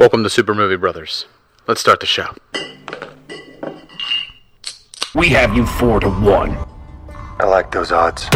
Welcome to Super Movie Brothers. Let's start the show. We have you four to one. I like those odds.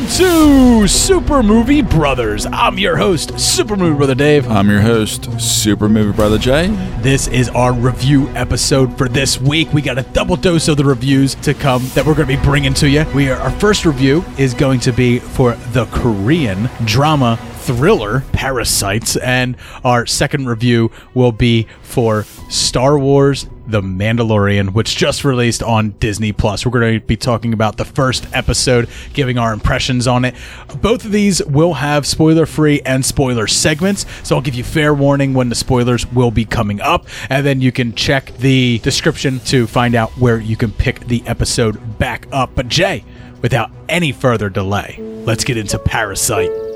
Welcome to Super Movie Brothers. I'm your host, Super Movie Brother Dave. I'm your host, Super Movie Brother Jay. This is our review episode for this week. We got a double dose of the reviews to come that we're going to be bringing to you. We are, our first review is going to be for the Korean drama thriller Parasites, and our second review will be for Star Wars The Mandalorian, which just released on Disney Plus. We're going to be talking about the first episode, giving our impressions on it. Both of these will have spoiler free and spoiler segments, so I'll give you fair warning when the spoilers will be coming up, and then you can check the description to find out where you can pick the episode back up. But Jay, without any further delay, let's get into Parasite.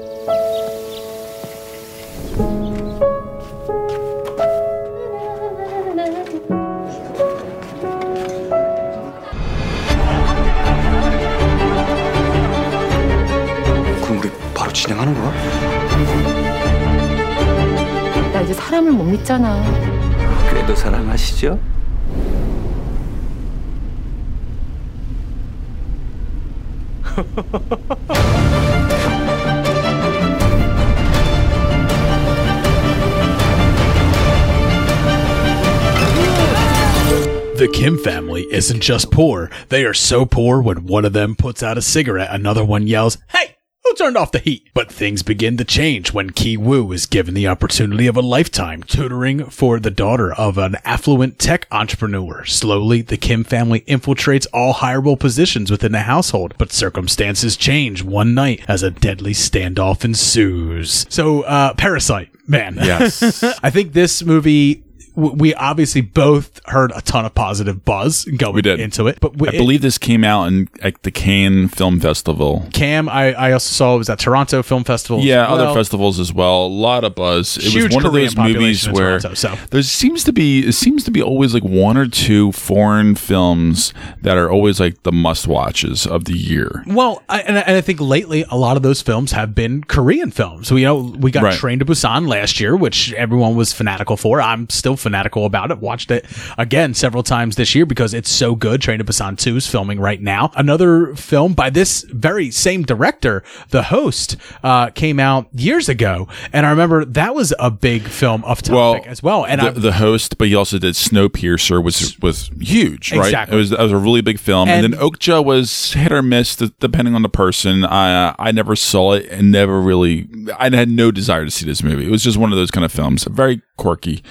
진행하는 거야? 나 이제 사람을 못 믿잖아. 그래도 사랑하시죠? The Kim family isn't just poor. They are so poor when one of them puts out a cigarette, another one yells, Hey! Turned off the heat? But things begin to change when Ki Woo is given the opportunity of a lifetime tutoring for the daughter of an affluent tech entrepreneur. Slowly, the Kim family infiltrates all hireable positions within the household, but circumstances change one night as a deadly standoff ensues. So, uh, Parasite, man. Yes. I think this movie we obviously both heard a ton of positive buzz going We did. into it. But we, I believe this came out in at the Cannes Film Festival. Cam, I, I also saw it was at Toronto Film Festival. Yeah, well. other festivals as well. A lot of buzz. It Huge was one Korean of those movies where Toronto, so. there seems to be it seems to be always like one or two foreign films that are always like the must watches of the year. Well, I, and, I, and I think lately a lot of those films have been Korean films. We you know we got Right. Train to Busan last year, which everyone was fanatical for. I'm still fanatical about it. Watched it again several times this year because it's so good. Train to Busan 2 is filming right now. Another film by this very same director, The Host, uh, came out years ago, and I remember that was a big film of topic Well, as well. And the, the host, but he also did Snowpiercer, which was huge, right? Exactly. It was that was a really big film, and, And- then Okja was hit or miss depending on the person. I I never saw it and never really. I had no desire to see this movie. It was just one of those kind of films, very quirky.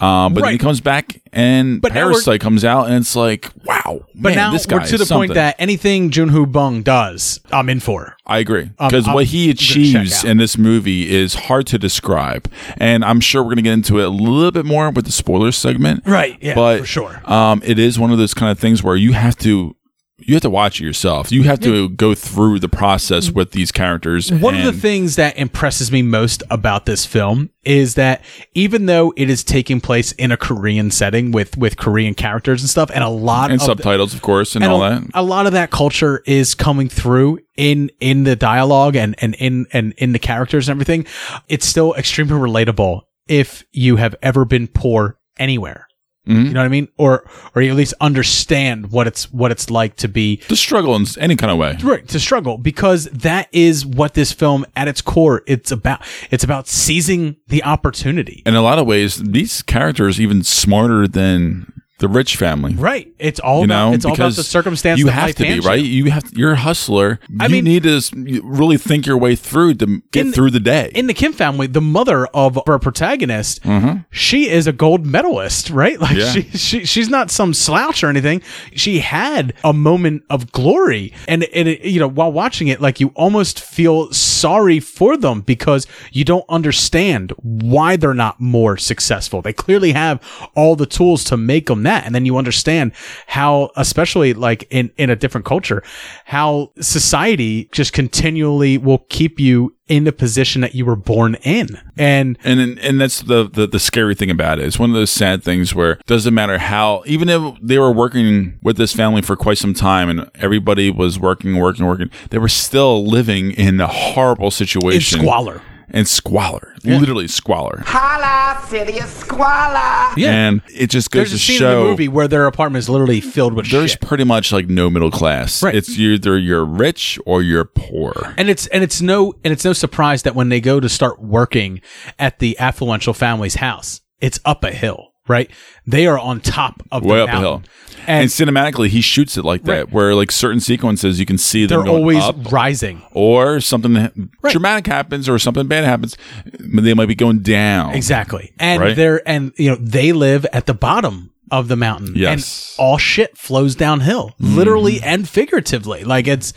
Um, but then he comes back, and But Parasite comes out, and it's like, wow, but man, now this guy we're to the point that anything Joon-ho Bong does, I'm in for. I agree Um, because I'm what he achieves in this movie is hard to describe, and I'm sure we're going to get into it a little bit more with the spoiler segment. Right, yeah, but for sure. um, it is one of those kind of things where you have to. You have to watch it yourself. You have to go through the process mm-hmm. with these characters. One of the things that impresses me most about this film is that even though it is taking place in a Korean setting with with Korean characters and stuff, and a lot and of the- subtitles, of course, and, and all a, that. a lot of that culture is coming through in in the dialogue and and in and in the characters and everything. It's still extremely relatable if you have ever been poor anywhere. Mm-hmm. You know what I mean? Or or you at least understand what it's what it's like to be The struggle in any kind of way. right to struggle because that is what this film at its core it's about it's about seizing the opportunity In a lot of ways, these characters even smarter than the rich family. right it's all you about know, it's all about because the circumstance You have to be right. you. You have. You're a hustler. I you mean- need to really think your way through to get through the day. in the Kim family, the mother of our protagonist, mm-hmm. she is a gold medalist, right? Like Yeah. she, she she's not some slouch or anything. She had a moment of glory, and and it, you know while watching it, like you almost feel sorry for them because you don't understand why they're not more successful. They clearly have all the tools to make them that. And then you understand how, especially like in, in a different culture, how society just continually will keep you in the position that you were born in. And And and that's the, the the scary thing about it. It's one of those sad things where it doesn't matter how even if they were working with this family for quite some time and everybody was working, working, working, they were still living in a horrible in situation. squalor. And squalor. Literally squalor. Holla, city of squalor. Yeah. And it just goes There's a to scene show in the movie where their apartment is literally filled with there's shit. pretty much like no middle class. Right. It's either you're rich or you're poor. And it's and it's no and it's no surprise that when they go to start working at the affluential family's house, it's up a hill, right? They are on top of Way the up a hill. mountain. And, And, cinematically, he shoots it like that, Right. where like certain sequences you can see them they're going always up, rising. or something dramatic happens, or something bad happens. They might be going down. Exactly. And Right. they're and you know, they live at the bottom of the mountain. Yes. And all shit flows downhill, literally and figuratively. Like it's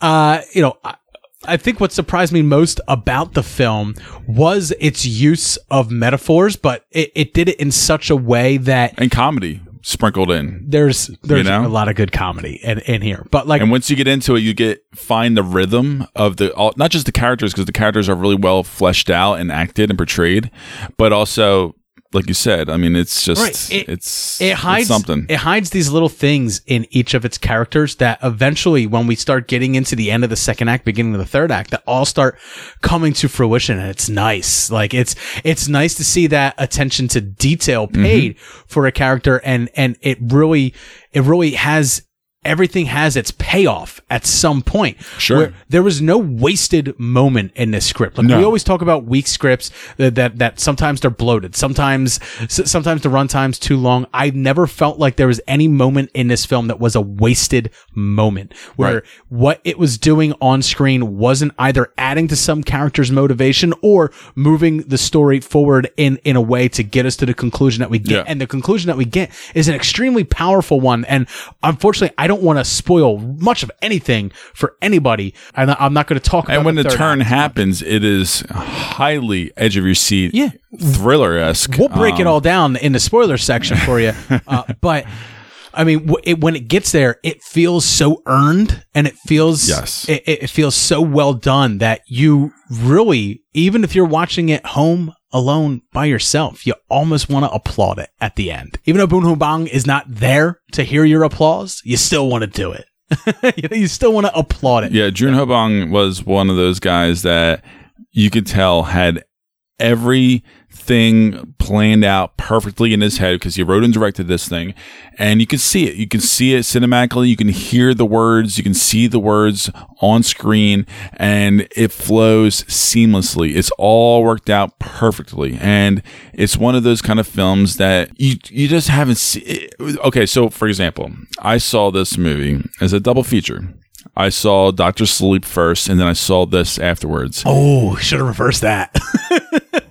uh, you know, I, think what surprised me most about the film was its use of metaphors, but it, it did it in such a way that And comedy sprinkled in. there's there's know? a lot of good comedy in, in here. But like And once you get into it, you get find the rhythm of the all, not just the characters because the characters are really well fleshed out and acted and portrayed, but also like you said, I mean, it's just Right. It- it's it it's hides something. It hides these little things in each of its characters that eventually, when we start getting into the end of the second act, beginning of the third act, that all start coming to fruition, and it's nice. Like it's it's nice to see that attention to detail Mm-hmm. paid for a character, and and it really it really has. Everything has its payoff at some point. Sure. Where there was no wasted moment in this script. Like No. we always talk about weak scripts that, that that sometimes they're bloated, sometimes sometimes the runtime's too long. I never felt like there was any moment in this film that was a wasted moment where Right. what it was doing on screen wasn't either adding to some character's motivation or moving the story forward in in a way to get us to the conclusion that we get. Yeah. And the conclusion that we get is an extremely powerful one. And unfortunately, I don't want to spoil much of anything for anybody. Not, I'm not going to talk about and when the, third turn happens, it is highly edge of your seat, Yeah. thriller esque. We'll break it all down in the spoiler section for you. Uh, but I mean, it, when it gets there, it feels so earned, and it feels Yes. it, it feels so well done that you really, even if you're watching it home alone by yourself, you almost want to applaud it at the end. Even though Boon Bang is not there to hear your applause, you still want to do it. you, still want to applaud it. Yeah, Jun was one of those guys that you could tell had everything planned out perfectly in his head because he wrote and directed this thing. And you can see it. You can see it cinematically. You can hear the words. You can see the words on screen and it flows seamlessly. It's all worked out perfectly. And it's one of those kind of films that you, you just haven't seen. Okay. So for example, I saw this movie as a double feature. I saw Doctor Sleep first, and then I saw this afterwards. Oh, should have reversed that.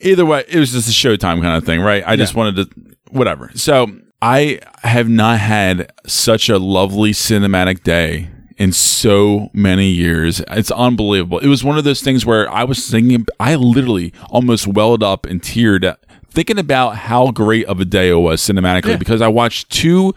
Either way, it was just a Showtime kind of thing, right? I just wanted to, whatever. So I have not had such a lovely cinematic day in so many years. It's unbelievable. It was one of those things where I was thinking, I literally almost welled up and teared thinking about how great of a day it was cinematically because I watched two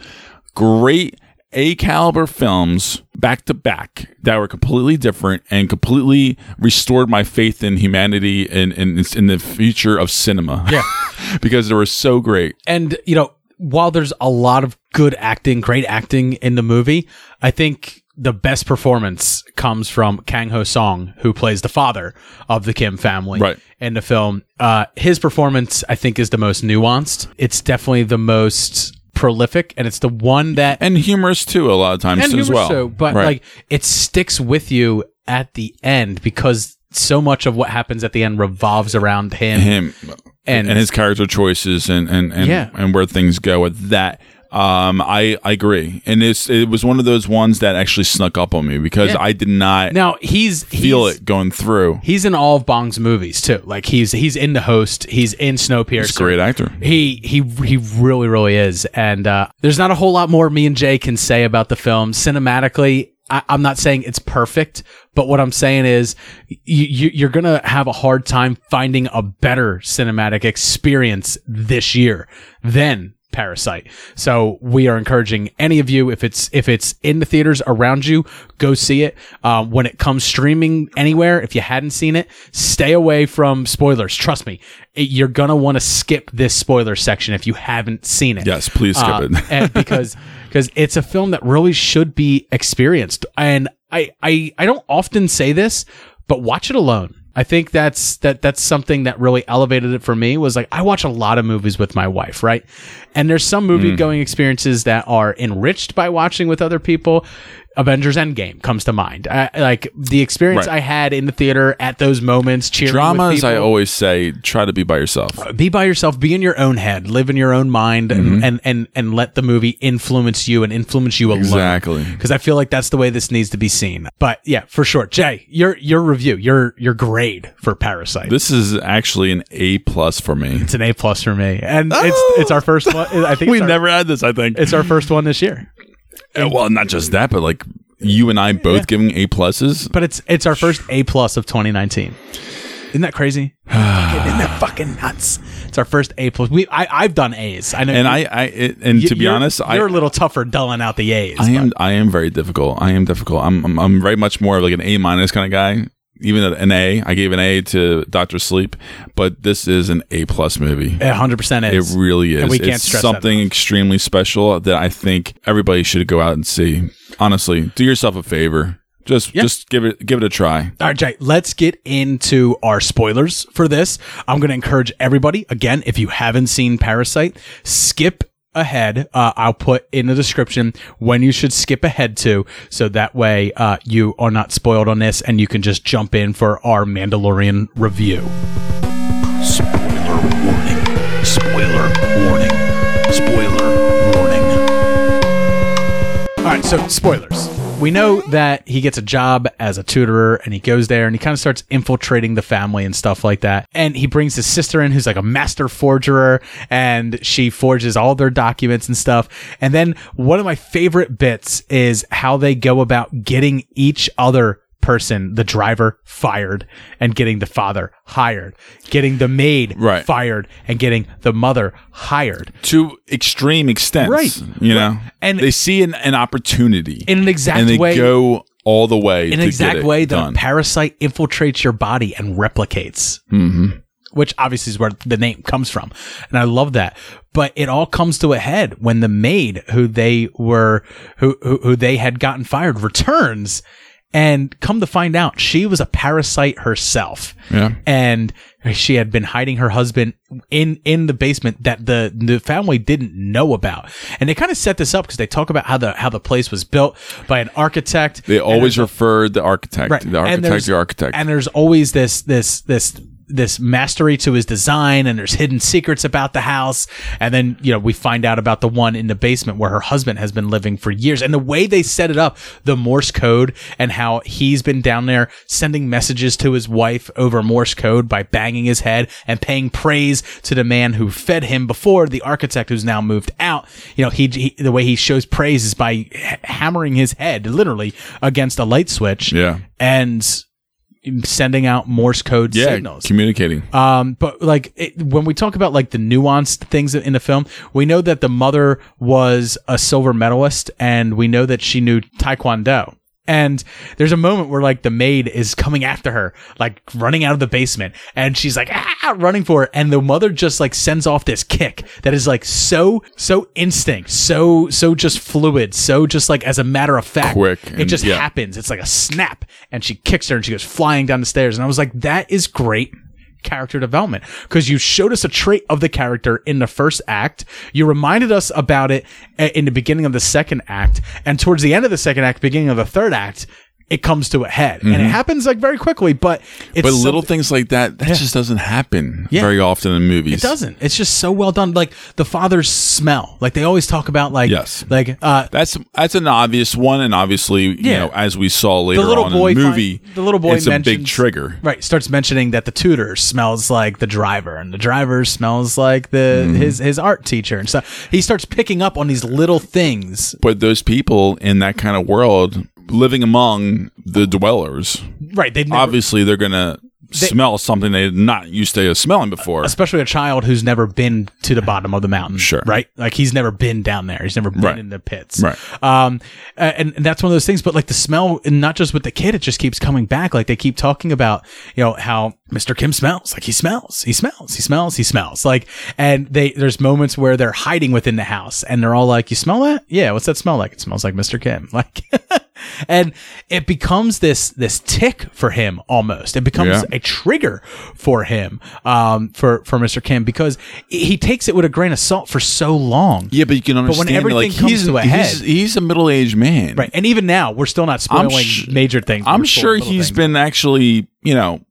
great A caliber films back to back that were completely different and completely restored my faith in humanity and in, the future of cinema. Yeah. because they were so great. and you know while there's a lot of good acting great acting in the movie i think the best performance comes from Kang-ho Song who plays the father of the kim family Right. in the film uh, his performance i think is the most nuanced it's definitely the most prolific and it's the one that And humorous too, a lot of times and as humorous well. too, but Right. like it sticks with you at the end because so much of what happens at the end revolves around him, him and, and his character choices and and and, Yeah. and where things go with that. Um, I I agree, and it's it was one of those ones that actually snuck up on me because Yeah. I did not now he's feel he's- it going through. He's in all of Bong's movies too. Like he's he's in the host. He's in Snowpiercer. He's a great actor. He he he really really is. And uh, there's not a whole lot more me and Jay can say about the film cinematically. I, I'm not saying it's perfect, but what I'm saying is you, you, you're gonna have a hard time finding a better cinematic experience this year than Parasite. So we are encouraging any of you if it's if it's in the theaters around you, go see it. Um, when it comes streaming anywhere, if you hadn't seen it, stay away from spoilers. Trust me, it- you're gonna want to skip this spoiler section if you haven't seen it. Yes, please skip Uh, it. and because because it's a film that really should be experienced. And I I I don't often say this, but watch it alone. I think that's that that's something that really elevated it for me was like I watch a lot of movies with my wife, right? And there's some movie mm. going experiences that are enriched by watching with other people. Avengers Endgame comes to mind. I, like the experience Right. I had in the theater at those moments, cheering Dramas, I always say, try to be by yourself. be by yourself, be in your own head, live in your own mind, and, Mm-hmm. and, and, and let the movie influence you and influence you alone. Exactly. Because I feel like that's the way this needs to be seen. But yeah, for sure. Jay, your your review, your your grade for Parasite. This is actually an A plus for me. it's an A plus for me, and it's it's our first one. I think We our, never had this, I think. It's our first one this year, Uh, Uh, well, not just that, but like you and I both giving A pluses. but it's it's our first A plus of 2019. Isn't that crazy? Isn't that fucking nuts? It's our first A plus. We I I've done A's. I know. And I, I it, and to be you're- honest, I you're a little tougher dulling out the A's. I but- am I am very difficult. I am difficult. I'm I'm, I'm very much more of like an A minus kind of guy. Even an A, I gave an A to Doctor Sleep, but this is an A plus movie. It 100% it really is. And we can't it's stress something extremely special that I think everybody should go out and see. Honestly, do yourself a favor. Just Yeah. just give it give it a try. All right, Jay, let's get into our spoilers for this. I'm going to encourage everybody, again, if you haven't seen Parasite, skip ahead. Uh, I'll put in the description when you should skip ahead to, so that way uh, you are not spoiled on this and you can just jump in for our Mandalorian review. Spoiler warning. Spoiler warning. Spoiler warning. All right, so spoilers. We know that he gets a job as a tutorer and he goes there and he kind of starts infiltrating the family and stuff like that. And he brings his sister in who's like a master forger and she forges all their documents and stuff. And then one of my favorite bits is how they go about getting each other person, the driver, fired and getting the father hired, getting the maid Right. fired and getting the mother hired. To extreme extents, Right. You know, And- they see an, an opportunity In an exact and they way- go all the way in an exact way that parasite infiltrates your body and replicates. Mm-hmm. Which obviously is where the name comes from. And I love that. But it all comes to a head when the maid who they were, who, who, who they had gotten fired returns and come to find out she was a parasite herself. Yeah. And she had been hiding her husband in, in the basement that the, the family didn't know about. And they kind of set this up because they talk about how the, how the place was built by an architect. they always there's a- refer the architect, the and architect, there's- the architect. And there's always this this this this mastery to his design and there's hidden secrets about the house. And then you know we find out about the one in the basement where her husband has been living for years. And the way they set it up the morse code and how he's been down there sending messages to his wife over morse code by banging his head and paying praise to the man who fed him before the architect who's now moved out. You know he, he the way he shows praise is by h- hammering his head literally against a light switch. Yeah. and sending out Morse code yeah, signals. communicating. Um, but like it, when we talk about like the nuanced things in the film, we know that the mother was a silver medalist, and we know that she knew Taekwondo. And there's a moment where like the maid is coming after her, like running out of the basement, and she's like ah, running for it, and the mother just like sends off this kick that is like so so instinct, so so just fluid, so just like as a matter of fact, Quick It just yeah. happens. It's like a snap, and she kicks her, and she goes flying down the stairs, and I was like, that is great character development because you showed us a trait of the character in the first act. You reminded us about it a- in the beginning of the second act, and towards the end of the second act, beginning of the third act, it comes to a head, and it happens like very quickly. But it's Mm-hmm. but little something- things like that, that just doesn't happen Yeah. very often in movies. It doesn't. It's just so well done. Like the father's smell. Like they always talk about. Like Yes. Like uh, That's that's an obvious one, and obviously, you Yeah. know, as we saw later the little on boy in the find- movie, the little boy it's a big trigger. Right, starts mentioning that the tutor smells like the driver, and the driver smells like the Mm-hmm. his his art teacher, and stuff. He starts picking up on these little things. But those people in that kind of world, living among the dwellers, Right, they obviously they're gonna smell something they're not used to smelling before. especially a child who's never been to the bottom of the mountain. Sure. Right? Like he's never been down there. He's never been Right. in the pits. Right. Um, and, and that's one of those things, but like the smell, and not just with the kid, it just keeps coming back. Like they keep talking about, you know, how Mr. Kim smells. Like he smells, he smells, he smells, he smells. Like, and they, there's moments where they're hiding within the house and they're all like, you smell that? Yeah. What's that smell like? It smells like Mr. Kim. Like, and it becomes this this tick for him almost. It becomes Yeah. a trigger for him, um, for for Mr. Kim because he takes it with a grain of salt for so long. yeah, but you can understand. But when everything like, comes he's, to a he's, head- he's a middle aged man, Right, and even now we're still not spoiling sh- major things. I'm sure he's things. been actually, you know,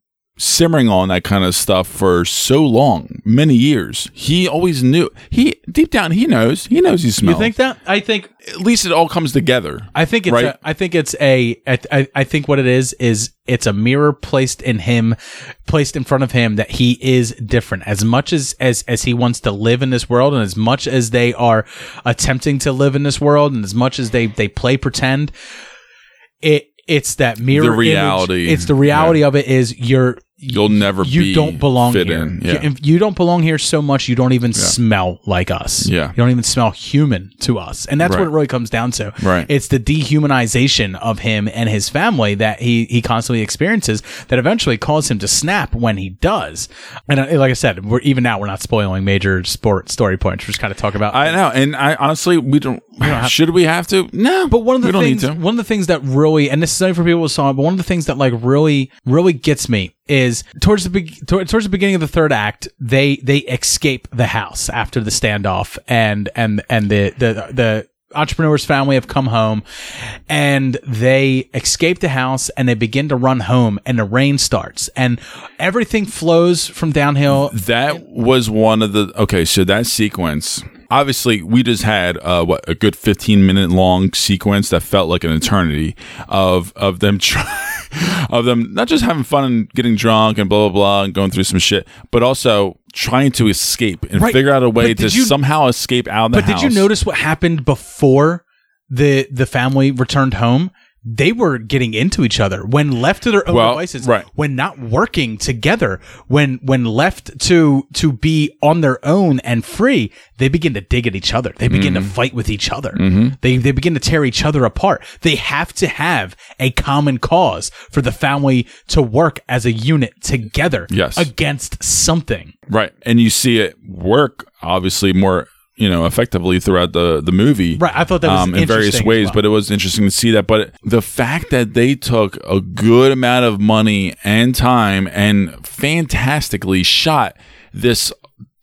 simmering on that kind of stuff for so long, many years. He always knew. He deep down, he knows. He knows he smells. You think that? I think At least it all comes together. I think it's Right. a, I think it's a I, I- think what it is is it's a mirror placed in him placed in front of him that he is different as much as as as he wants to live in this world and as much as they are attempting to live in this world and as much as they they play pretend it it's that mirror The image. reality. it's the reality of it is you're You'll never you be don't belong fit here. in. Yeah. You, you don't belong here so much you don't even smell like us. Yeah. You don't even smell human to us. And that's Right. what it really comes down to. Right. It's the dehumanization of him and his family that he he constantly experiences that eventually causes him to snap when he does. And uh, like I said, we're even now we're not spoiling major sport story points. We're just kind of talk about I know, and I honestly, we don't. should we have to? No, but one of the we don't things, to. one of the things that really, and this is only for people who saw it, but one of the things that like really, really gets me is towards the be- towards the beginning of the third act, they they escape the house after the standoff, and and and the the the entrepreneur's family have come home, and they escape the house and they begin to run home, and the rain starts, and everything flows from downhill. That was one of the okay. So that sequence, obviously, we just had uh, what a good fifteen minute long sequence that felt like an eternity of of them trying. Of them not just having fun and getting drunk and blah blah blah and going through some shit, but also trying to escape and Right. figure out a way to you- somehow escape out of the But did you notice what happened before the the family returned home? They were getting into each other when left to their own Well, devices. right. When not working together, when when left to to be on their own and free, they begin to dig at each other. They begin Mm-hmm. to fight with each other. They they begin to tear each other apart. They have to have a common cause for the family to work as a unit together Yes. against something. Right. And you see it work obviously more, you know, effectively throughout the the movie. Right, I thought that was um, in various ways, well. but it was interesting to see that. But the fact that they took a good amount of money and time and fantastically shot this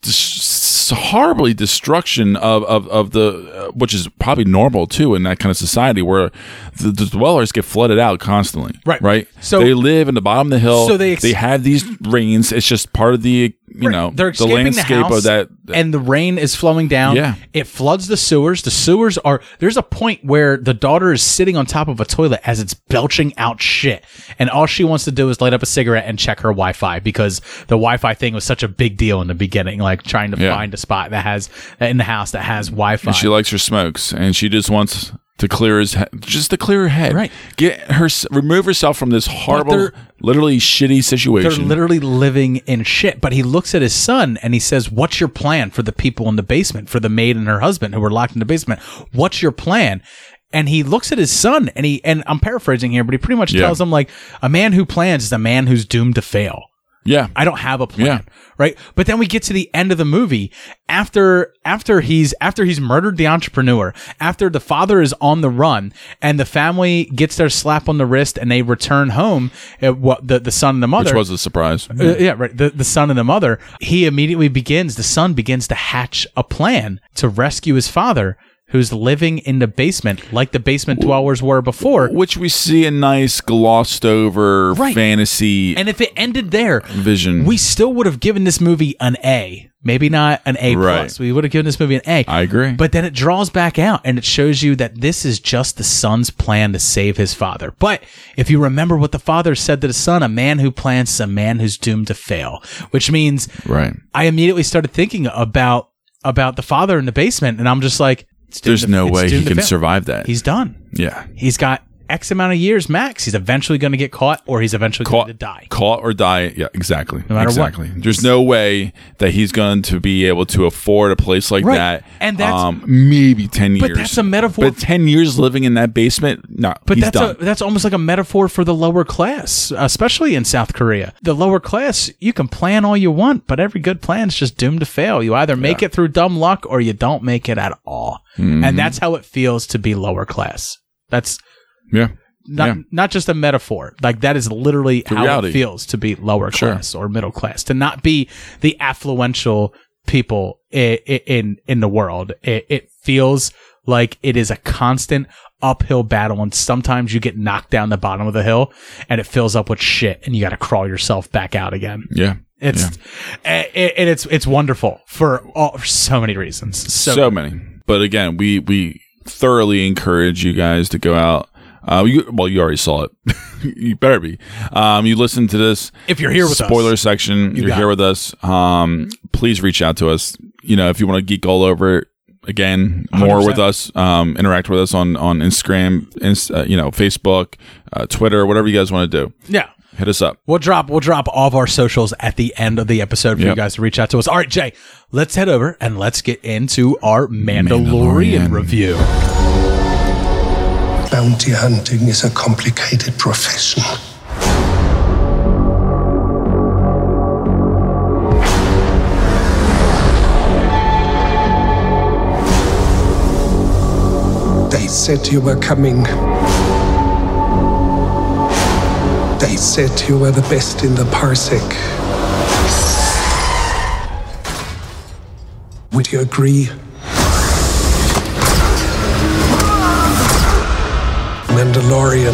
dis- horribly destruction of of, of the uh, which is probably normal too in that kind of society where the, the dwellers get flooded out constantly Right. right So- they live in the bottom of the hill So they ex- they have these rains it's just part of the you know they're the landscape the of that and the rain is flowing down. Yeah. it floods the sewers. The sewers are there's a point where the daughter is sitting on top of a toilet as it's belching out shit, and all she wants to do is light up a cigarette and check her Wi-Fi because the Wi-Fi thing was such a big deal in the beginning, like trying to Yeah. find a spot that has in the house that has Wi-Fi. and she likes her smokes and she just wants to clear his head just to clear her head Right. get her remove herself from this horrible literally shitty situation. They're literally living in shit. But he looks at his son and he says, What's your plan for the people in the basement, for the maid and her husband who were locked in the basement? What's your plan? And he looks at his son and he, and I'm paraphrasing here, but he pretty much Yeah. tells him, like, a man who plans is a man who's doomed to fail. Yeah I don't have a plan. Yeah. Right. But then we get to the end of the movie after, after he's, after he's murdered the entrepreneur, after the father is on the run and the family gets their slap on the wrist and they return home, uh, what the, the son and the mother. which was a surprise Uh, yeah, right. The, the son and the mother. He immediately begins, the son begins to hatch a plan to rescue his father, who's living in the basement like the basement dwellers were before. which we see a nice glossed over Right. fantasy And if it ended there, vision we still would have given this movie an A. Maybe not an A Right. plus. We would have given this movie an A. I agree. But then it draws back out and it shows you that this is just the son's plan to save his father. But if you remember what the father said to the son, a man who plans is a man who's doomed to fail, which means right I immediately started thinking about about the father in the basement, and I'm just like, there's no way he can survive that. He's done. yeah. He's got X amount of years max, he's eventually going to get caught or he's eventually Caught, going to die. caught or die. Yeah, exactly. No matter what. exactly. There's no way that he's going to be able to afford a place like Right. that. And that's- um, maybe ten years. But that's a metaphor- But ten years living in that basement, no. But that's done. a, that's almost like a metaphor for the lower class, especially in South Korea. The lower class, you can plan all you want, but every good plan is just doomed to fail. You either make it through dumb luck or you don't make it at all. Mm-hmm. And that's how it feels to be lower class. That's yeah. not Yeah. not just a metaphor. Like that is literally how reality. it feels to be lower Sure. class or middle class. To not be the affluential people in in, in the world. It, it feels like it is a constant uphill battle and sometimes you get knocked down the bottom of the hill and it fills up with shit and you got to crawl yourself back out again. Yeah. It's a- a- and it's it's wonderful for all for so many reasons. So, so, many. But again, we we thoroughly encourage you guys to go out. Uh, you, well, you already saw it. you better be. Um, you listen to this. If you're here with us. spoiler section, you are here it. with us. Um, please reach out to us. You know, if you want to geek all over it, again, more 100%. with us. Um, interact with us on on Instagram, Inst- uh, you know, Facebook, uh, Twitter, whatever you guys want to do. yeah. Hit us up. We'll drop we'll drop all of our socials at the end of the episode for you guys to reach out to us. All right, Jay, let's head over and let's get into our Mandalorian, Mandalorian. review. Bounty hunting is a complicated profession. They said you were coming. They said you were the best in the parsec. Would you agree? Mandalorian.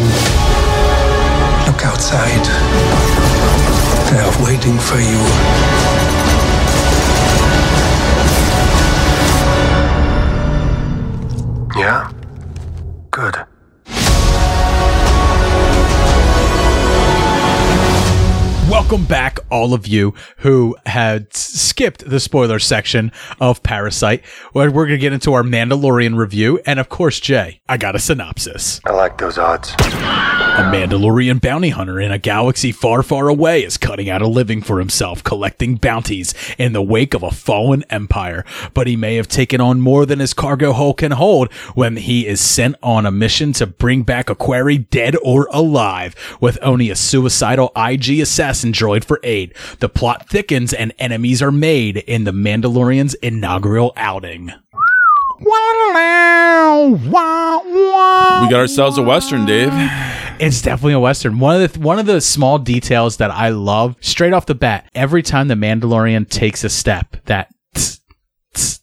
Look outside. They're waiting for you. Yeah? Good. Welcome back, all of you who had skipped the spoiler section of Parasite, where we're going to get into our Mandalorian review. And of course, Jay, I got a synopsis. I like those odds. A Mandalorian bounty hunter in a galaxy far, far away is cutting out a living for himself, collecting bounties in the wake of a fallen empire. But he may have taken on more than his cargo hold can hold when he is sent on a mission to bring back a quarry dead or alive, with only a suicidal IG assassin droid for aid. The plot thickens and enemies are made in the Mandalorian's inaugural outing. We got ourselves a western, Dave. It's definitely a western. One of the one of the small details that I love straight off the bat. Every time the Mandalorian takes a step, that tss, tss,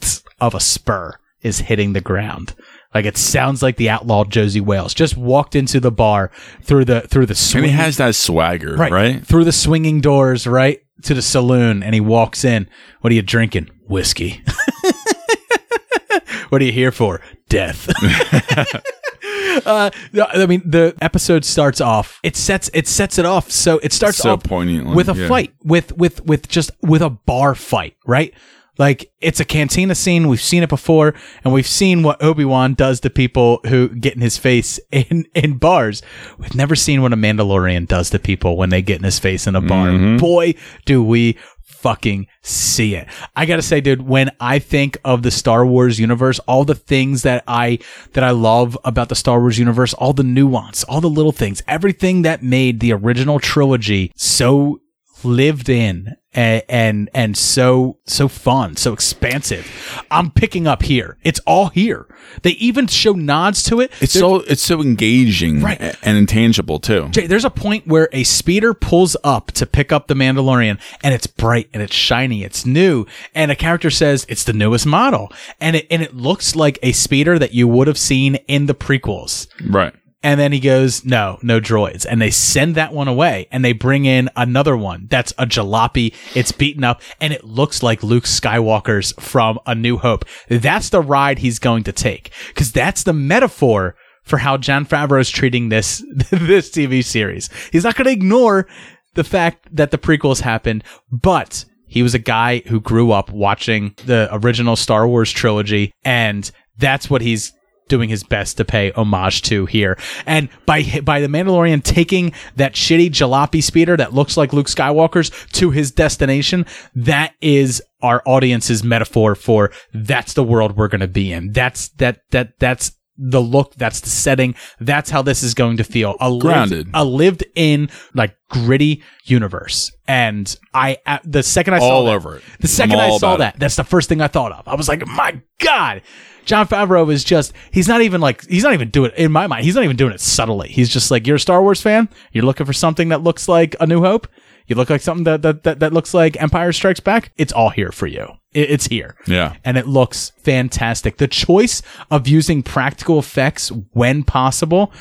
tss of a spur is hitting the ground. Like it sounds like the outlaw Josey Wales just walked into the bar through the through the And swing, he has that swagger, right? through the swinging doors right to the saloon, and he walks in. What are you drinking? Whiskey. what are you here for? Death. uh, I mean, the episode starts off. It sets it sets it off. So it starts So off poignantly, with a yeah. fight, with with with just with a bar fight, right? Like it's a cantina scene. We've seen it before, and we've seen what Obi Wan does to people who get in his face in in bars. We've never seen what a Mandalorian does to people when they get in his face in a bar. Mm-hmm. Boy, do we fucking see it. I gotta say, dude, when I think of the Star Wars universe, all the things that I that I love about the Star Wars universe, all the nuance, all the little things, everything that made the original trilogy so lived in and and, and so so fun, so expansive. I'm picking up here. It's all here. They even show nods to it. It's There- so it's so engaging Right. and intangible too. Jay, there's a point where a speeder pulls up to pick up the Mandalorian and it's bright and it's shiny, it's new, and a character says it's the newest model. And it and it looks like a speeder that you would have seen in the prequels. Right. And then he goes, no, no droids. And they send that one away and they bring in another one that's a jalopy. It's beaten up and it looks like Luke Skywalker's from A New Hope. That's the ride he's going to take. Cause that's the metaphor for how Jon Favreau is treating this, this TV series. He's not going to ignore the fact that the prequels happened, but he was a guy who grew up watching the original Star Wars trilogy and that's what he's doing his best to pay homage to here. And by by the Mandalorian taking that shitty jalopy speeder that looks like Luke Skywalker's to his destination, that is our audience's metaphor for that's the world we're going to be in. That's that that that's the look, that's the setting, that's how this is going to feel. A lived, Grounded. a lived in like gritty universe. And I uh, the second I saw All that- over it. The second I'm I all saw that, that's the first thing I thought of. I was like, my God. Jon Favreau is just, he's not even like, he's not even doing it, in my mind, he's not even doing it subtly. He's just like, you're a Star Wars fan? You're looking for something that looks like A New Hope? You look like something that, that, that, that looks like Empire Strikes Back? It's all here for you. It, it's here. Yeah. And it looks fantastic. The choice of using practical effects when possible,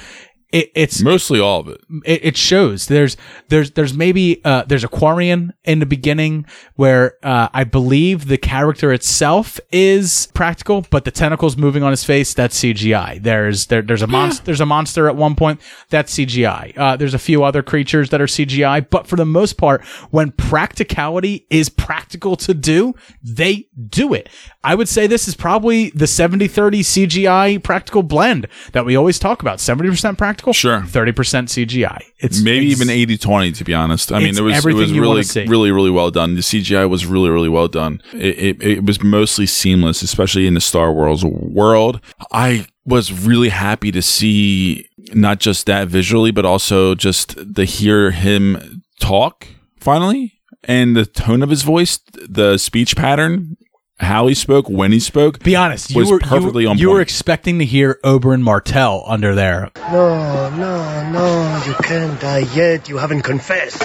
it, it's Mostly all of it. it, it shows there's there's there's maybe uh there's a Quarren in the beginning where uh I believe the character itself is practical, but the tentacles moving on his face that's CGI. There's there there's a monster there's a monster at one point that's CGI. Uh there's a few other creatures that are CGI, but for the most part when practicality is practical to do, they do it. I would say this is probably the 70-30 CGI practical blend that we always talk about. 70% practical, Sure. 30% CGI. It's Maybe it's- even 80 20 to be honest. I mean, it was it was really really really well done. The CGI was really really well done. It, it it was mostly seamless, especially in the Star Wars world. I was really happy to see not just that visually, but also just to hear him talk finally and the tone of his voice, the speech pattern, how he spoke, when he spoke. Be honest, you was were perfectly you, on you were expecting to hear Oberyn Martell under there. No, no, no, you can't die yet. You haven't confessed.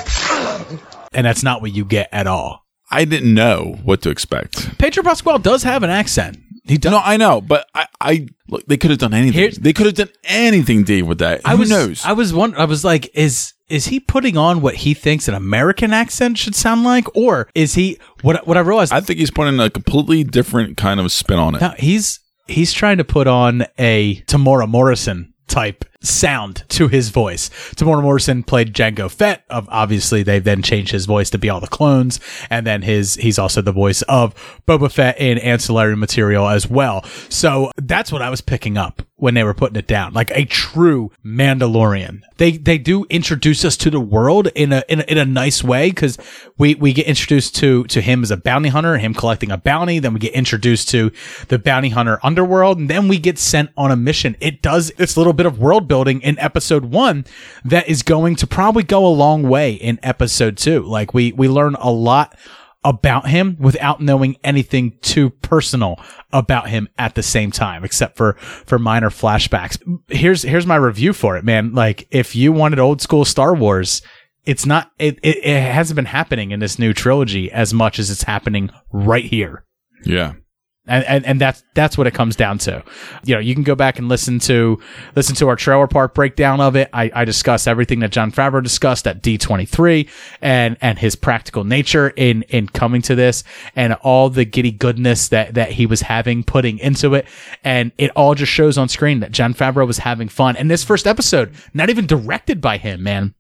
and that's not what you get at all. I didn't know what to expect. Pedro Pascal does have an accent. He does. No, I know, but I, I look, they could have done anything. Here's- they could have done anything, Dave, with that. I Who was knows? I was wondering. I was like, is is he putting on what he thinks an American accent should sound like, or is he what? What I realized, I think he's putting a completely different kind of spin on it. no, he's he's trying to put on a Temuera Morrison type sound to his voice. Temuera Morrison played Jango Fett. Of obviously, they then changed his voice to be all the clones, and then his he's also the voice of Boba Fett in ancillary material as well. So that's what I was picking up when they were putting it down, like a true Mandalorian. They they do introduce us to the world in a in a, in a nice way because we we get introduced to to him as a bounty hunter, him collecting a bounty. Then we get introduced to the bounty hunter underworld, and then we get sent on a mission. It does this little bit of world building in episode one that is going to probably go a long way in episode two. Like we we learn a lot about him without knowing anything too personal about him at the same time except for for minor flashbacks. Here's here's my review for it man. Like if you wanted old school star wars it's not it, it, it hasn't been happening in this new trilogy as much as it's happening right here. Yeah. And, and and that's that's what it comes down to. You know, you can go back and listen to listen to our trailer park breakdown of it. I, I discuss everything that Jon Favreau discussed at D twenty three and and his practical nature in in coming to this and all the giddy goodness that that he was having putting into it, and it all just shows on screen that Jon Favreau was having fun. And this first episode, not even directed by him, man.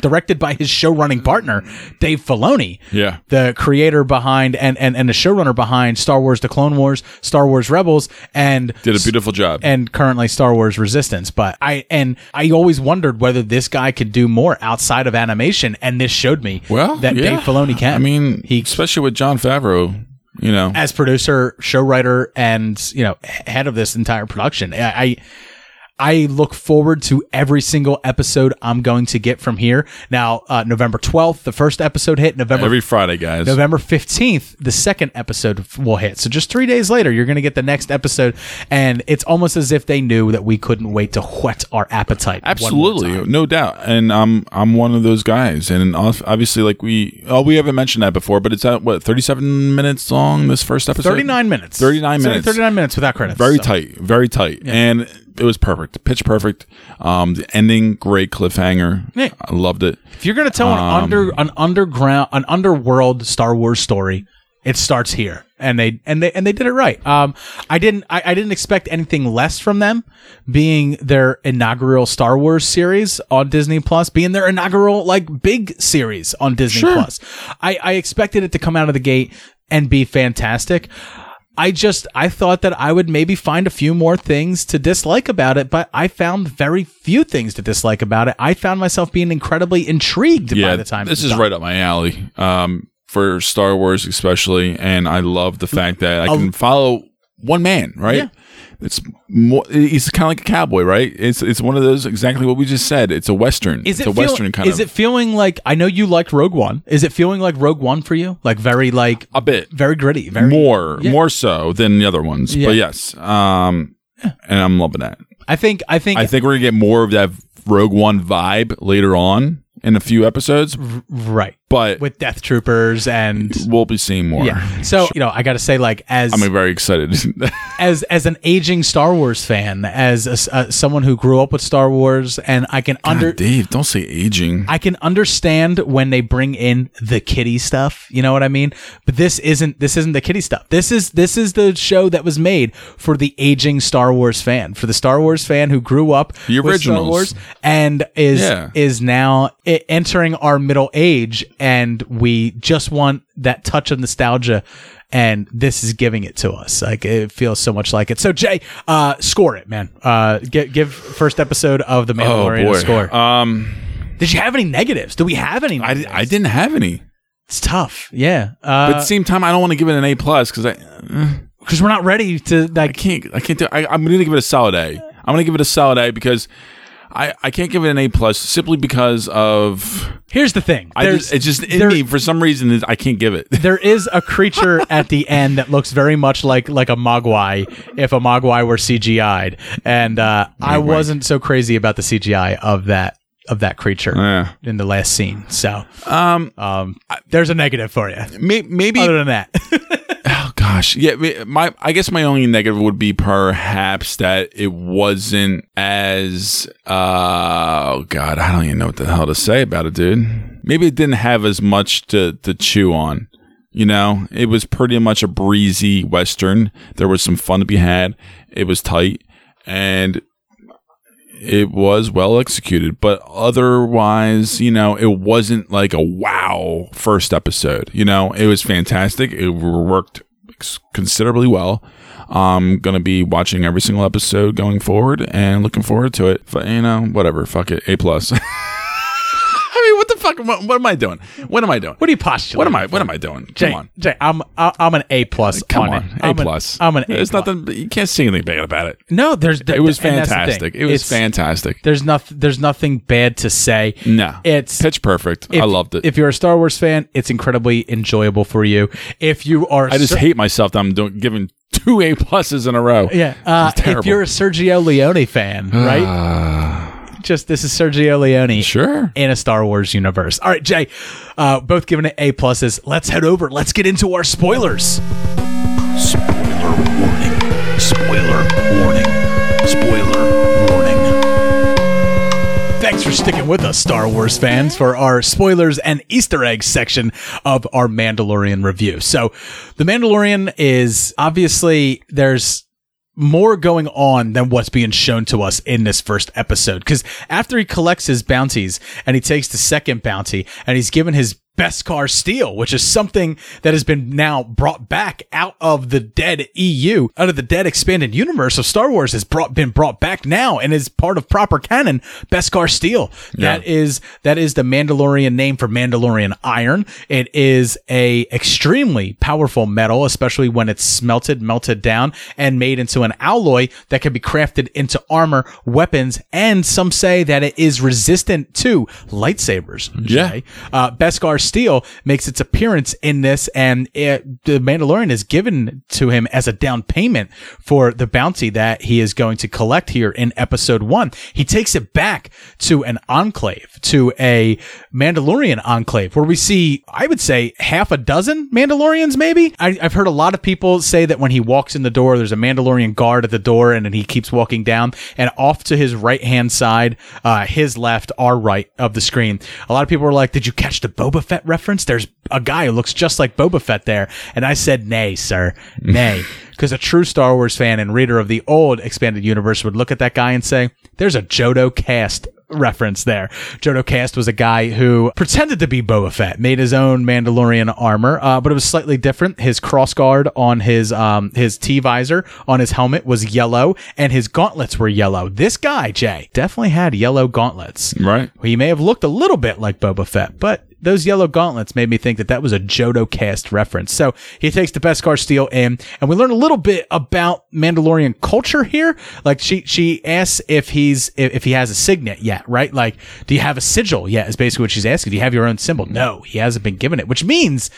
Directed by his show running partner, Dave Filoni Yeah. the creator behind and, and, and the showrunner behind Star Wars The Clone Wars, Star Wars Rebels, and Did a beautiful job. and currently Star Wars Resistance. But I and I always wondered whether this guy could do more outside of animation, and this showed me well, that yeah. Dave Filoni can. I mean, he especially with Jon Favreau, you know. as producer, show writer, and you know head of this entire production. I. I I look forward to every single episode I'm going to get from here. Now, uh, November 12th, the first episode hit. November Every Friday, guys. November 15th, the second episode will hit. So just three days later, you're going to get the next episode. And it's almost as if they knew that we couldn't wait to whet our appetite. Absolutely, no doubt, and I'm I'm one of those guys, and obviously, like we oh we haven't mentioned that before, but it's at what 37 minutes long. This first episode, 39 minutes. 39 minutes. 39 minutes without credits. very so. tight, very tight, and it was perfect, pitch perfect. Um, the ending, great cliffhanger. Yeah. I loved it. If you're going to tell an Um, under an underground an underworld Star Wars story, it starts here, and they and they and they did it right. Um, I didn't I, I didn't expect anything less from them, being their inaugural Star Wars series on Disney Plus, being their inaugural like big series on Disney Plus. I I expected it to come out of the gate and be fantastic. I just I thought that I would maybe find a few more things to dislike about it, but I found very few things to dislike about it. I found myself being incredibly intrigued by the time. this is done. right up my alley. Um, for Star Wars especially, and I love the fact that I can follow one man. Right? Yeah. It's more. He's kind of like a cowboy, right? It's it's one of those exactly what we just said. It's a western. Is it it's a feel- western kind Is of Is it feeling like I know you liked Rogue One? Is it feeling like Rogue One for you? Like very like a bit very gritty, very more Yeah. more so than the other ones. Yeah. But yes, um, yeah. and I'm loving that. I think I think I think we're gonna get more of that Rogue One vibe later on in a few episodes, right but with Death Troopers and we'll be seeing more. yeah. So you know, I got to say, like as I'm very excited. as as an aging Star Wars fan, as a uh, someone who grew up with Star Wars, and I can under God, Dave, don't say aging. I can understand when they bring in the kitty stuff. You know what I mean? But this isn't this isn't the kitty stuff. This is this is the show that was made for the aging Star Wars fan, for the Star Wars fan who grew up The with Star. Wars and is Yeah. is now entering our middle age, and we just want that touch of nostalgia. And this is giving it to us. Like it feels so much like it. So Jay, uh, score it, man. Uh, give, give first episode of the Oh Mandalorian a boy. score. Um, Did you have any negatives? Do we have any? I, Negatives? I didn't have any, It's tough. Yeah. but at the Uh, same time, I don't want to give it an A plus because I because we're not ready to I can't I can't do. I, I'm going to give it a solid A. I'm going to give it a solid A because I I can't give it an A plus simply because of Here's the thing. I There's- just it's just in there- me for some reason I can't give it. There is a creature at the end that looks very much like like a Mogwai if a Mogwai were CGI'd, and uh, I wasn't so crazy about the CGI of that of that creature Yeah. in the last scene. So Um, um, there's a negative for you. may, maybe Other than that, gosh, yeah. My I guess my only negative would be perhaps that it wasn't as uh oh god, I don't even know what the hell to say about it, dude. Maybe it didn't have as much to to chew on. You know, it was pretty much a breezy western. There was some fun to be had. It was tight and it was well executed, but otherwise, you know, it wasn't like a wow first episode. You know, it was fantastic. It worked ex- considerably well. I'm gonna be watching every single episode going forward and looking forward to it. But you know, whatever, fuck it, A plus. What fuck? Am I, what am I doing? What am I doing? what are you postulating? What am I? What am I doing? Jay, Come on. Jay, I'm I'm an A plus. Come on, on. A I'm an- plus. I'm an A. There's nothing. You can't say anything bad about it. No, there's. It was and that's the thing. fantastic. It was It's- fantastic. There's nothing. There's nothing bad to say. No, It's pitch perfect. if- I loved it. If you're a Star Wars fan, it's incredibly enjoyable for you. If you are, I just Ser- hate myself that I'm doing giving two A pluses in a row. Yeah, uh, terrible. if you're a Sergio Leone fan, right? just this is Sergio Leone. Sure. In a Star Wars universe. All right, Jay, uh, both giving it A pluses. Let's head over. Let's get into our spoilers. Spoiler warning. Spoiler warning. Spoiler warning. Thanks for sticking with us, Star Wars fans, for our spoilers and Easter eggs section of our Mandalorian review. So, The Mandalorian is obviously there's more going on than what's being shown to us in this first episode. Because after he collects his bounties and he takes the second bounty and he's given his Beskar Steel, which is something that has been now brought back out of the dead EU, out of the dead expanded universe of Star Wars has brought been brought back now and is part of proper canon. Beskar Steel. That is that is the Mandalorian name for Mandalorian iron. It is a extremely powerful metal, especially when it's smelted, melted down, and made into an alloy that can be crafted into armor, weapons, and some say that it is resistant to lightsabers. Yeah. Uh, Beskar Steel makes its appearance in this, and it, the Mandalorian is given to him as a down payment for the bounty that he is going to collect here in episode one. He takes it back to an enclave, to a Mandalorian enclave, where we see, I would say, half a dozen Mandalorians, maybe. I, I've heard a lot of people say that when he walks in the door, there's a Mandalorian guard at the door, and then he keeps walking down, and off to his right hand side, uh, his left, our right of the screen. A lot of people were like, "Did you catch the Boba Fett reference? There's a guy who looks just like Boba Fett there," and I said, "Nay, sir, nay." Because a true Star Wars fan and reader of the old expanded universe would look at that guy and say, "There's a Jodo Kast reference there. Jodo Kast was a guy who pretended to be Boba Fett, made his own Mandalorian armor, uh, but it was slightly different. His crossguard on his um, his T visor on his helmet was yellow, and his gauntlets were yellow. This guy, Jay, definitely had yellow gauntlets. Right. He may have looked a little bit like Boba Fett, but those yellow gauntlets made me think that that was a Jodo Kast reference. So he takes the Beskar steel in, and we learn a little bit about Mandalorian culture here. Like she she asks if he's if, if he has a signet yet, right? Like, do you have a sigil yet? Is basically what she's asking. Do you have your own symbol? No, he hasn't been given it, which means.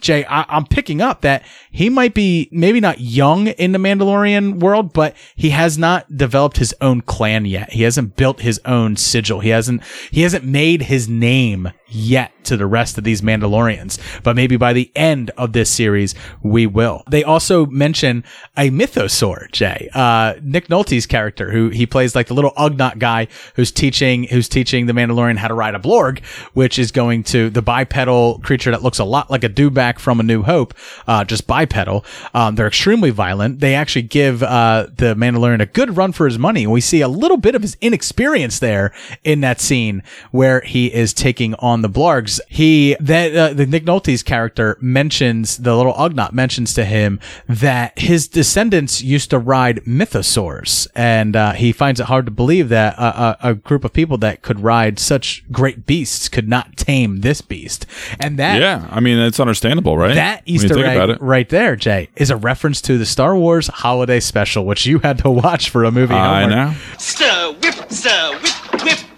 Jay, I, I'm picking up that he might be maybe not young in the Mandalorian world, but he has not developed his own clan yet. He hasn't built his own sigil. He hasn't he hasn't made his name yet to the rest of these Mandalorians. But maybe by the end of this series, we will. They also mention a mythosaur, Jay. Uh, Nick Nolte's character, who he plays like the little Ugnaught guy who's teaching who's teaching the Mandalorian how to ride a Blurrg, which is going to the bipedal creature that looks a lot like a dewback from A New Hope, uh, just bipedal. Um, they're extremely violent. They actually give uh, the Mandalorian a good run for his money. We see a little bit of his inexperience there in that scene where he is taking on the Blurrgs. He that uh, the Nick Nolte's character mentions the little Ugnaught mentions to him that his descendants used to ride mythosaurs, and uh, he finds it hard to believe that a, a, a group of people that could ride such great beasts could not tame this beast. And that Yeah, I mean it's understandable, right? that Easter think about egg it. right there, Jay, is a reference to the Star Wars Holiday Special, which you had to watch for a movie. I homework. know. Stir, whip, stir, whip,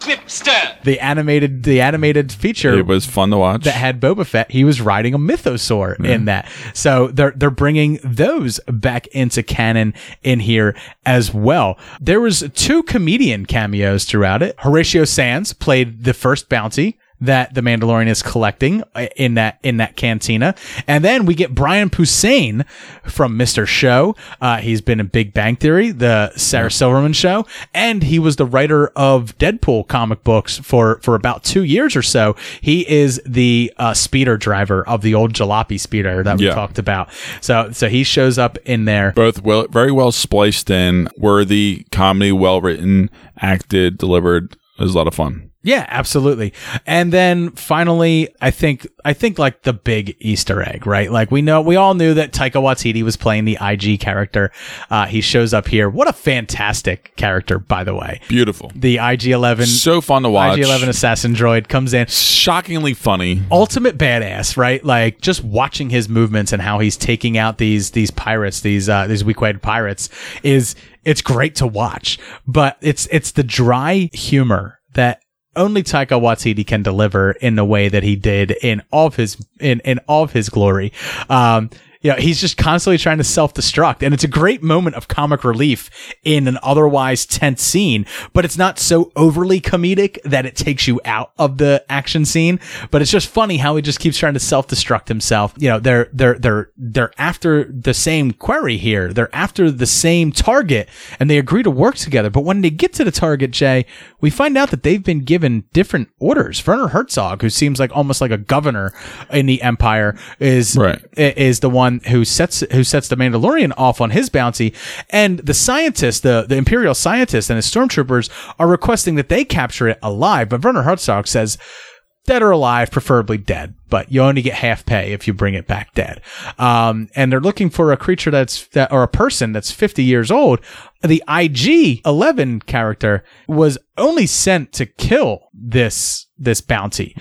whip, whip. The animated, the animated feature It was fun to watch. that had Boba Fett. He was riding a mythosaur in that. So they're they're bringing those back into canon in here as well. There was two comedian cameos throughout it. Horatio Sanz played the first bounty that the Mandalorian is collecting uh, in that in that cantina, and then we get Brian Posehn from Mr. Show. Uh, he's been in Big Bang Theory, the Sarah Silverman Show, and he was the writer of Deadpool comic books for for about two years or so. He is the uh, speeder driver of the old jalopy speeder that we Yeah. talked about. So so he shows up in there. Both well, very well spliced in, worthy comedy, well written, acted, delivered. It was a lot of fun. Yeah, absolutely. And then finally, I think I think like the big Easter egg, right? Like we know we all knew that Taika Waititi was playing the IG character. Uh, he shows up here. What a fantastic character, by the way. Beautiful. The IG Eleven, So fun to watch. IG Eleven assassin droid comes in. Shockingly funny. ultimate badass, right? Like just watching his movements and how he's taking out these these pirates, these uh, these weak-weighted pirates, is it's great to watch. But it's it's the dry humor that only Taika Waititi can deliver in the way that he did in all of his in in all of his glory. Um, you know, he's just constantly trying to self-destruct and it's a great moment of comic relief in an otherwise tense scene, but it's not so overly comedic that it takes you out of the action scene, but it's just funny how he just keeps trying to self-destruct himself. You know, they're they're they're they're after the same query here. They're after the same target and they agree to work together. But when they get to the target, Jay, we find out that they've been given different orders. Werner Herzog, who seems like almost like a governor in the Empire, is Right. is the one who sets who sets the Mandalorian off on his bounty, and the scientists, the the Imperial scientists and his stormtroopers are requesting that they capture it alive. But Werner Herzog says. Dead or alive, preferably dead, but you only get half pay if you bring it back dead. Um, and they're looking for a creature that's that or a person that's 50 years old. The IG 11 character was only sent to kill this this bounty,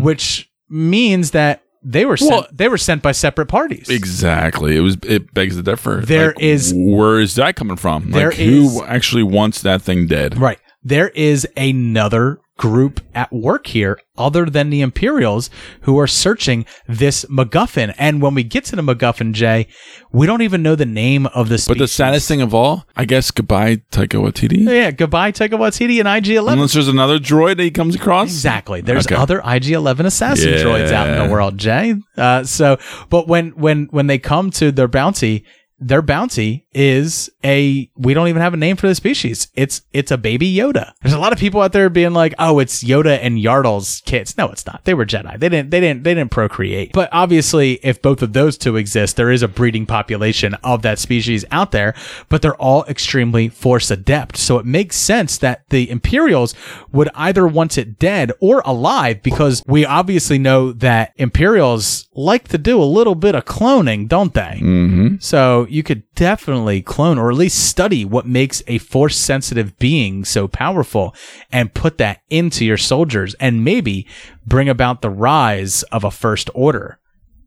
which means that they were sent, Well- they were sent by separate parties. Exactly. It was. It begs the differ. There Like, is- Where is that coming from? There like, who is- actually wants that thing dead? Right. There is another group at work here other than the Imperials who are searching this MacGuffin. And when we get to the MacGuffin, Jay, we don't even know the name of the But the saddest thing of all, I guess, goodbye, Taika Waititi. Yeah, goodbye, Taika Waititi and IG-11. Unless there's another droid that he comes across. Exactly. There's Okay. other IG-11 assassin Yeah. droids out in the world, Jay. Uh, so, but when when when they come to their bounty, their bounty is a we don't even have a name for the species. It's it's a baby Yoda. There's a lot of people out there being like, "Oh, it's Yoda and Yaddle's kids." No, it's not. They were Jedi. They didn't they didn't they didn't procreate. But obviously, if both of those two exist, there is a breeding population of that species out there, but they're all extremely force adept. So it makes sense that the Imperials would either want it dead or alive because we obviously know that Imperials like to do a little bit of cloning, don't they? Mm-hmm. So you could definitely clone or at least study what makes a force sensitive being so powerful and put that into your soldiers and maybe bring about the rise of a first order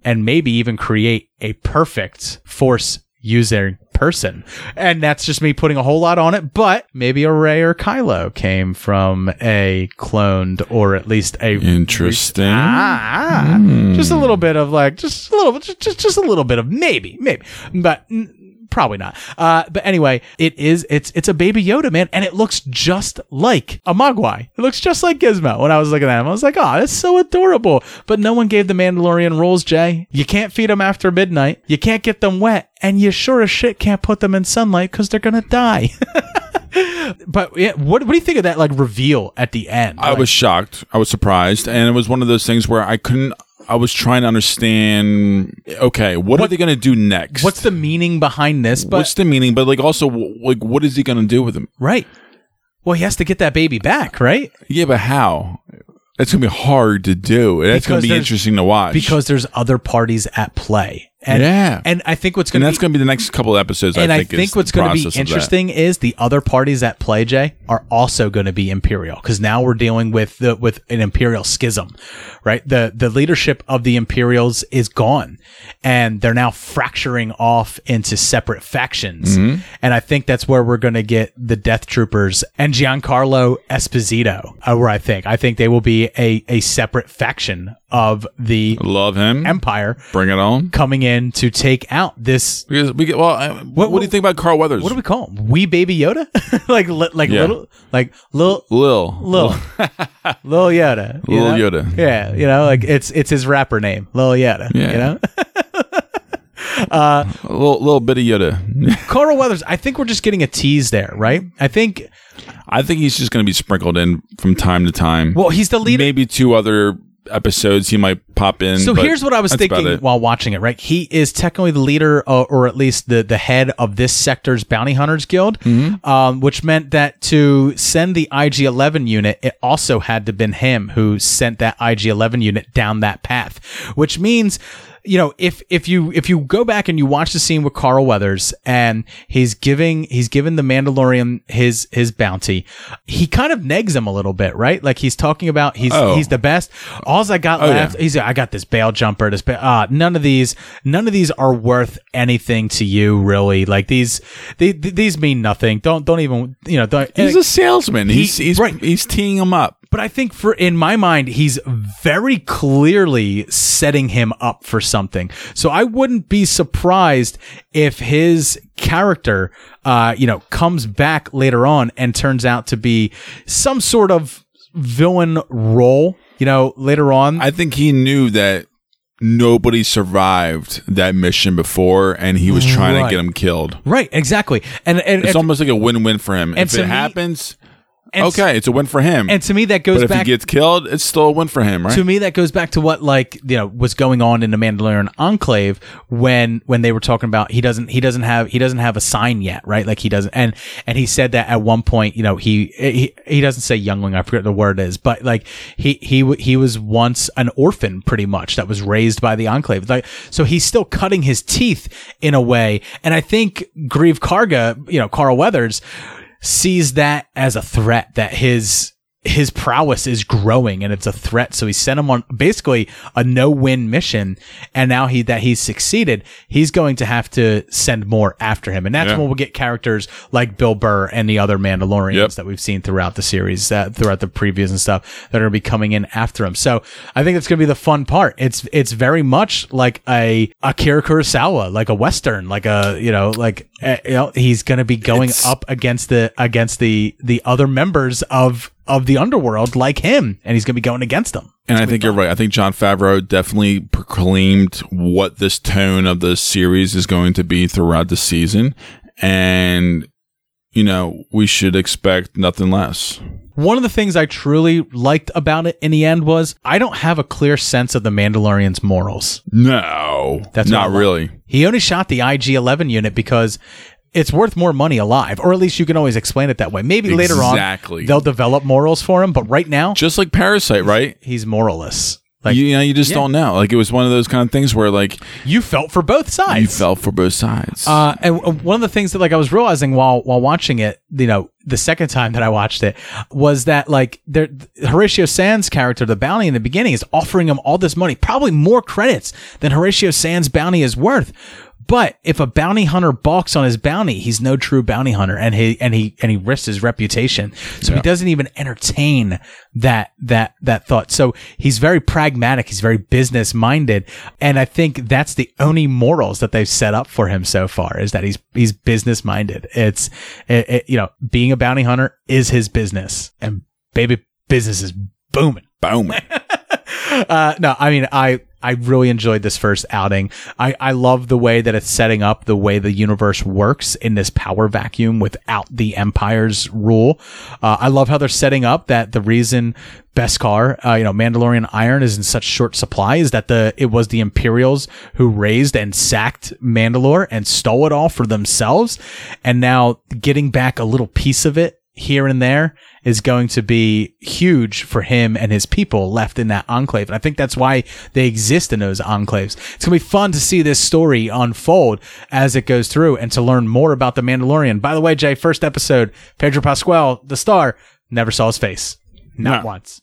and maybe even create a perfect force user person. And that's just me putting a whole lot on it, but maybe a Rey or Kylo came from a cloned or at least a Interesting. Ah, ah. just a little bit of like, just a little, just just, just a little bit of maybe, maybe, but probably not. Uh, but anyway, it is. It's it's a baby Yoda man, and it looks just like a Mogwai. It looks just like Gizmo. When I was looking at him, I was like, oh, that's so adorable. But no one gave the Mandalorian rules, Jay. You can't feed them after midnight. You can't get them wet, and you sure as shit can't put them in sunlight because they're gonna die. but yeah, what what do you think of that like reveal at the end? I Like- was shocked. I was surprised, and it was one of those things where I couldn't. I was trying to understand. Okay, what, are they going to do next? What's the meaning behind this? But What's the meaning? But like, also, like, what is he going to do with him? right. Well, he has to get that baby back, right? Yeah, but how? That's going to be hard to do. That's going to be interesting to watch Because there's other parties at play. And, Yeah. And I think what's going to that's going to be the next couple of episodes. and I I think, think, is what's going to be process of that. interesting is the other parties at play, Jay, are also going to be imperial because now we're dealing with the with an imperial schism, right? The the leadership of the Imperials is gone, and they're now fracturing off into separate factions. Mm-hmm. And I think that's where we're going to get the Death Troopers and Giancarlo Esposito. Uh, where I think I think they will be a a separate faction of the Love him. Empire Bring it on. coming in to take out this Because we get well. uh, what, what, do you think about Carl Weathers? what do we call him? Wee baby Yoda? like li- like Yeah. little like little Lil, little Lil Yoda. Lil know? Yoda. Yeah, you know, like it's it's his rapper name, Lil Yoda. Yeah. You know? a little, little bit of Yoda. Carl Weathers, I think we're just getting a tease there, right? I think I think he's just going to be sprinkled in from time to time. well he's the leader maybe two other episodes he might pop in. So here's what I was thinking while watching it, right? He is technically the leader, uh, or at least the, the head of this sector's bounty hunters guild, Mm-hmm. um, which meant that to send the IG 11 unit, it also had to been him who sent that IG 11 unit down that path, which means. You know, if if you if you go back and you watch the scene with Carl Weathers and he's giving he's giving the Mandalorian his his bounty, he kind of negs him a little bit, right? Like he's talking about he's Oh. he's the best. All's I got Oh, yeah. left he's I got this bail jumper. This ba- uh, none of these none of these are worth anything to you, really. Like these they, these mean nothing. Don't don't even you know. Don't, He's a salesman. He- he's he's right. he's teeing him up. But I think for in my mind, he's very clearly setting him up for something. So I wouldn't be surprised if his character, uh, you know, comes back later on and turns out to be some sort of villain role. You know, later on. I think he knew that nobody survived that mission before, and he was trying Right. to get him killed. right, exactly. And and, It's and, almost like a win-win for him. If it happens, and okay, it's a win for him. and to me that goes but if back he gets killed, it's still a win for him, right? to me that goes back to what like you know was going on in the Mandalorian Enclave when when they were talking about he doesn't he doesn't have he doesn't have a sign yet right like he doesn't and and he said that at one point you know he he, he doesn't say youngling I forget the word is but like he he he was once an orphan pretty much that was raised by the Enclave like so he's still cutting his teeth in a way and I think Greef Karga you know Carl Weathers sees that as a threat that his his prowess is growing and it's a threat. So he sent him on basically a no-win mission. And now he that he's succeeded, he's going to have to send more after him. And that's Yeah. when we'll get characters like Bill Burr and the other Mandalorians Yep. that we've seen throughout the series, uh, throughout the previews and stuff that are going to be coming in after him. So I think it's going to be the fun part. It's it's very much like a Akira Kurosawa, like a western, like a you know like uh, you know he's going to be going It's- up against the against the the other members of of the underworld like him, and he's going to be going against them. And I think you're right. I think Jon Favreau definitely proclaimed what this tone of the series is going to be throughout the season. and you know we should expect nothing less. One of the things I truly liked about it in the end was I don't have a clear sense of the Mandalorian's morals. No, That's not what I love. really. He only shot the IG 11 unit because it's worth more money alive, or at least you can always explain it that way. Maybe later on Exactly. they'll develop morals for him, but right now Just like Parasite, right? he's moralless. Like you, you know, you just yeah. don't know. Like it was one of those kind of things where like you felt for both sides. you felt for both sides. Uh, and one of the things that like I was realizing while while watching it, you know, the second time that I watched it was that like there Horatio Sanz' character, the bounty in the beginning, is offering him all this money, probably more credits than Horatio Sanz' bounty is worth. But if a bounty hunter balks on his bounty, he's no true bounty hunter, and he and he and he risks his reputation. So he doesn't even entertain that that that thought. So he's very pragmatic. He's very business minded, and I think that's the only morals that they've set up for him so far is that he's he's business minded. It's it, it- you know being a bounty hunter is his business, and baby business is booming. Boom. Uh, no, I mean, I, I really enjoyed this first outing. I, I love the way that it's setting up the way the universe works in this power vacuum without the Empire's rule. Uh, I love how they're setting up that the reason Beskar, uh, you know, Mandalorian iron is in such short supply is that the, it was the Imperials who razed and sacked Mandalore and stole it all for themselves. And now getting back a little piece of it here and there is going to be huge for him and his people left in that enclave. And I think that's why they exist in those enclaves. It's going to be fun to see this story unfold as it goes through and to learn more about the Mandalorian. By the way, Jay, first episode, Pedro Pascal, the star, never saw his face. Not No. once.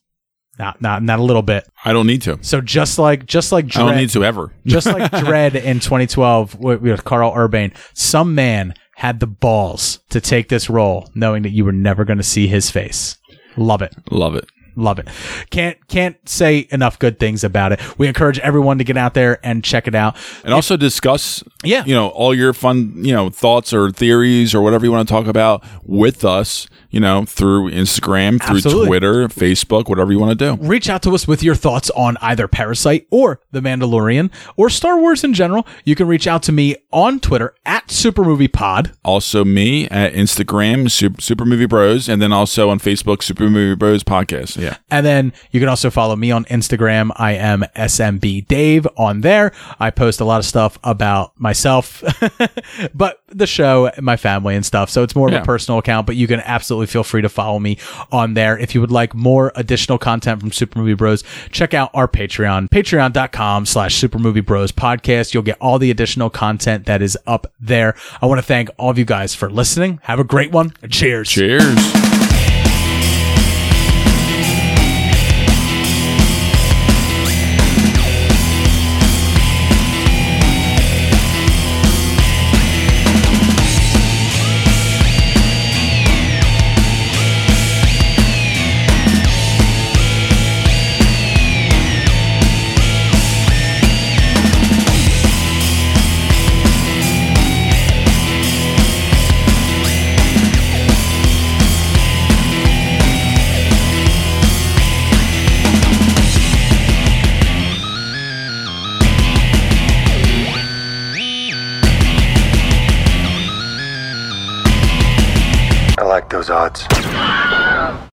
Not, not, not a little bit. I don't need to. So just like, just like I don't need to ever. just like Dread in 2012 with, with Karl Urban, some man had the balls to take this role, knowing that you were never going to see his face. Love it. Love it. Love it. Can't can't say enough good things about it. We encourage everyone to get out there and check it out. And also discuss, Yeah. you know, all your fun, you know, thoughts or theories or whatever you want to talk about with us, you know, through Instagram, through Absolutely. Twitter, Facebook, whatever you want to do. Reach out to us with your thoughts on either Parasite or The Mandalorian or Star Wars in general. You can reach out to me on Twitter at SuperMoviePod. Also, me at Instagram, Super, Super Movie Bros, and then also on Facebook, Super Movie Bros Podcast. Yeah. And then you can also follow me on Instagram. I am SMB Dave on there. I post a lot of stuff about myself, but the show, my family and stuff. So it's more of Yeah. a personal account, but you can absolutely feel free to follow me on there. If you would like more additional content from Super Movie Bros, check out our Patreon, patreon.com slash Super Movie Bros podcast. You'll get all the additional content that is up there. I want to thank all of you guys for listening. Have a great one. Cheers. Cheers.